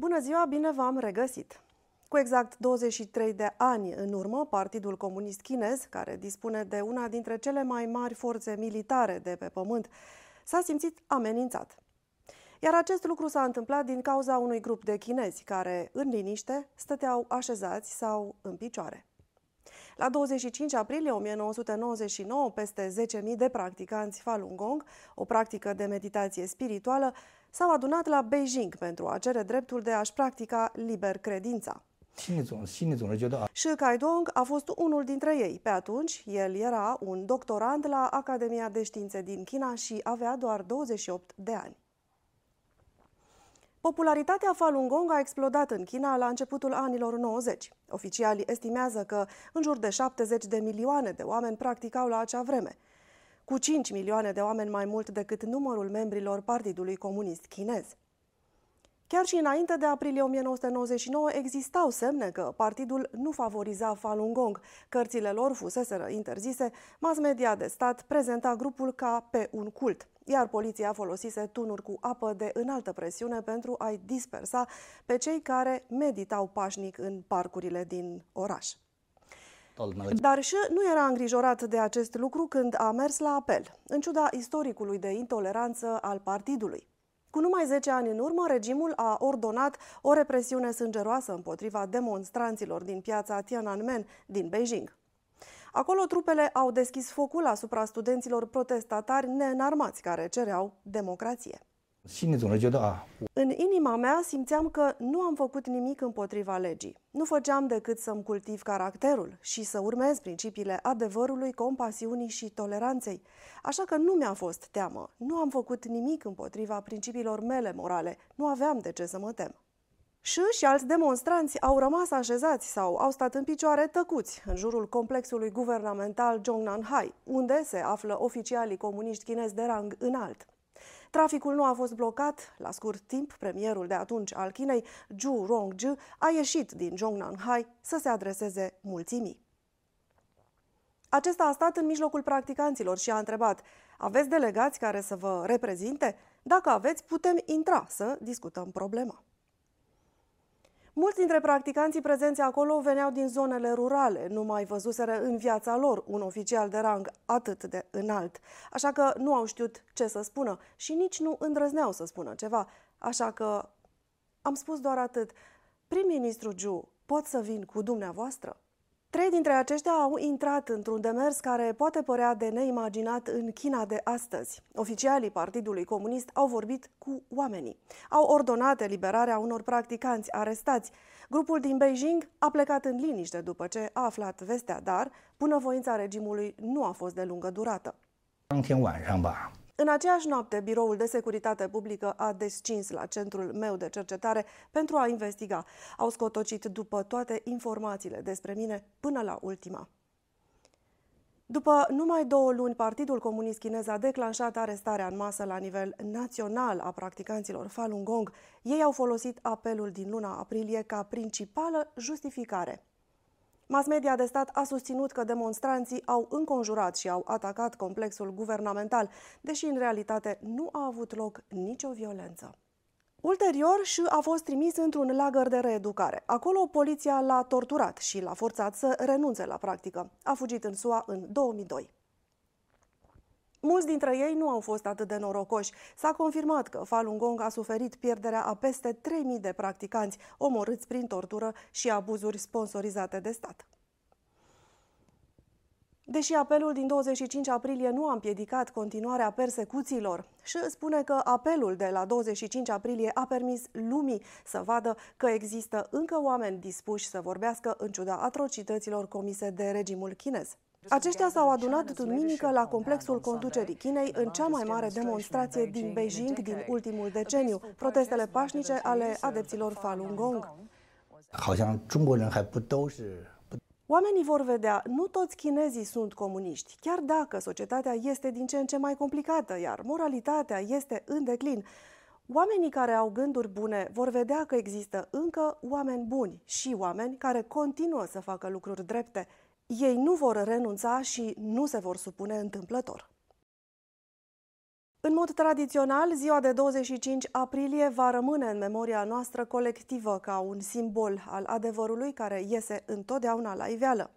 Bună ziua, bine v-am regăsit! Cu exact 23 de ani în urmă, Partidul Comunist Chinez, care dispune de una dintre cele mai mari forțe militare de pe pământ, s-a simțit amenințat. Iar acest lucru s-a întâmplat din cauza unui grup de chinezi care, în liniște, stăteau așezați sau în picioare. La 25 aprilie 1999, peste 10.000 de practicanți Falun Gong, o practică de meditație spirituală, s-au adunat la Beijing pentru a cere dreptul de a-și practica liber credința. Și Kaidong a fost unul dintre ei. Pe atunci, el era un doctorand la Academia de Științe din China și avea doar 28 de ani. Popularitatea Falun Gong a explodat în China la începutul anilor 90. Oficialii estimează că în jur de 70 de milioane de oameni practicau la acea vreme, cu 5 milioane de oameni mai mult decât numărul membrilor Partidului Comunist Chinez. Chiar și înainte de aprilie 1999 existau semne că partidul nu favoriza Falun Gong. Cărțile lor fuseseră interzise, mass media de stat prezenta grupul ca pe un cult iar poliția folosise tunuri cu apă de înaltă presiune pentru a-i dispersa pe cei care meditau pașnic în parcurile din oraș. Dar și nu era îngrijorat de acest lucru când a mers la apel, în ciuda istoricului de intoleranță al partidului. Cu numai 10 ani în urmă, regimul a ordonat o represiune sângeroasă împotriva demonstranților din piața Tiananmen din Beijing. Acolo trupele au deschis focul asupra studenților protestatari neînarmați care cereau democrație. În inima mea simțeam că nu am făcut nimic împotriva legii. Nu făceam decât să-mi cultiv caracterul și să urmez principiile adevărului, compasiunii și toleranței. Așa că nu mi-a fost teamă. Nu am făcut nimic împotriva principiilor mele morale. Nu aveam de ce să mă tem. Și și alți demonstranți au rămas așezați sau au stat în picioare tăcuți în jurul complexului guvernamental Zhongnanhai, unde se află oficialii comuniști chinezi de rang înalt. Traficul nu a fost blocat. La scurt timp, premierul de atunci al Chinei, Zhu Rongzhi, a ieșit din Zhongnanhai să se adreseze mulțimii. Acesta a stat în mijlocul practicanților și a întrebat, aveți delegați care să vă reprezinte? Dacă aveți, putem intra să discutăm problema. Mulți dintre practicanții prezenți acolo veneau din zonele rurale, nu mai văzuseră în viața lor un oficial de rang atât de înalt, așa că nu au știut ce să spună și nici nu îndrăzneau să spună ceva, așa că am spus doar atât. Prim-ministru Ju, pot să vin cu dumneavoastră? Trei dintre aceștia au intrat într-un demers care poate părea de neimaginat în China de astăzi. Oficialii Partidului Comunist au vorbit cu oamenii. Au ordonat eliberarea unor practicanți arestați. Grupul din Beijing a plecat în liniște după ce a aflat vestea, dar voința regimului nu a fost de lungă durată. În aceeași noapte, Biroul de Securitate Publică a descins la centrul meu de cercetare pentru a investiga. Au scotocit după toate informațiile despre mine până la ultima. După numai două luni, Partidul Comunist Chinez a declanșat arestarea în masă la nivel național a practicanților Falun Gong. Ei au folosit apelul din luna aprilie ca principală justificare. Mass media de stat a susținut că demonstranții au înconjurat și au atacat complexul guvernamental, deși în realitate nu a avut loc nicio violență. Ulterior, și a fost trimis într-un lagăr de reeducare. Acolo poliția l-a torturat și l-a forțat să renunțe la practică. A fugit în SUA în 2002. Mulți dintre ei nu au fost atât de norocoși. S-a confirmat că Falun Gong a suferit pierderea a peste 3.000 de practicanți, omorâți prin tortură și abuzuri sponsorizate de stat. Deși apelul din 25 aprilie nu a împiedicat continuarea persecuțiilor și spune că apelul de la 25 aprilie a permis lumii să vadă că există încă oameni dispuși să vorbească în ciuda atrocităților comise de regimul chinez. Aceștia s-au adunat duminică la complexul conducerii Chinei în cea mai mare demonstrație din Beijing din ultimul deceniu, protestele pașnice ale adepților Falun Gong. Oamenii vor vedea, nu toți chinezii sunt comuniști, chiar dacă societatea este din ce în ce mai complicată, iar moralitatea este în declin. Oamenii care au gânduri bune vor vedea că există încă oameni buni și oameni care continuă să facă lucruri drepte. Ei nu vor renunța și nu se vor supune întâmplător. În mod tradițional, ziua de 25 aprilie va rămâne în memoria noastră colectivă ca un simbol al adevărului care iese întotdeauna la iveală.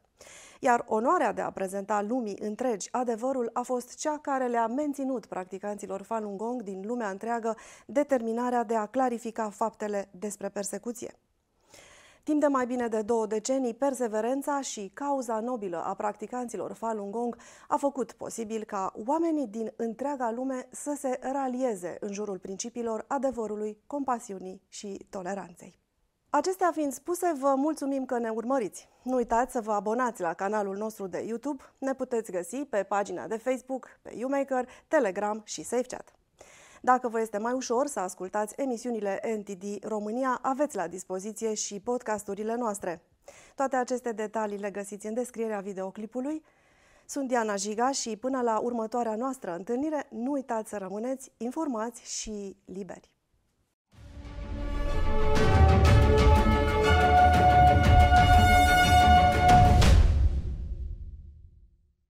Iar onoarea de a prezenta lumii întregi adevărul a fost cea care le-a menținut practicanților Falun Gong din lumea întreagă determinarea de a clarifica faptele despre persecuție. Timp de mai bine de două decenii, perseverența și cauza nobilă a practicanților Falun Gong a făcut posibil ca oamenii din întreaga lume să se ralieze în jurul principiilor adevărului, compasiunii și toleranței. Acestea fiind spuse, vă mulțumim că ne urmăriți. Nu uitați să vă abonați la canalul nostru de YouTube. Ne puteți găsi pe pagina de Facebook, pe YouMaker, Telegram și SafeChat. Dacă vă este mai ușor să ascultați emisiunile NTD România, aveți la dispoziție și podcasturile noastre. Toate aceste detalii le găsiți în descrierea videoclipului. Sunt Diana Jiga și până la următoarea noastră întâlnire, nu uitați să rămâneți informați și liberi.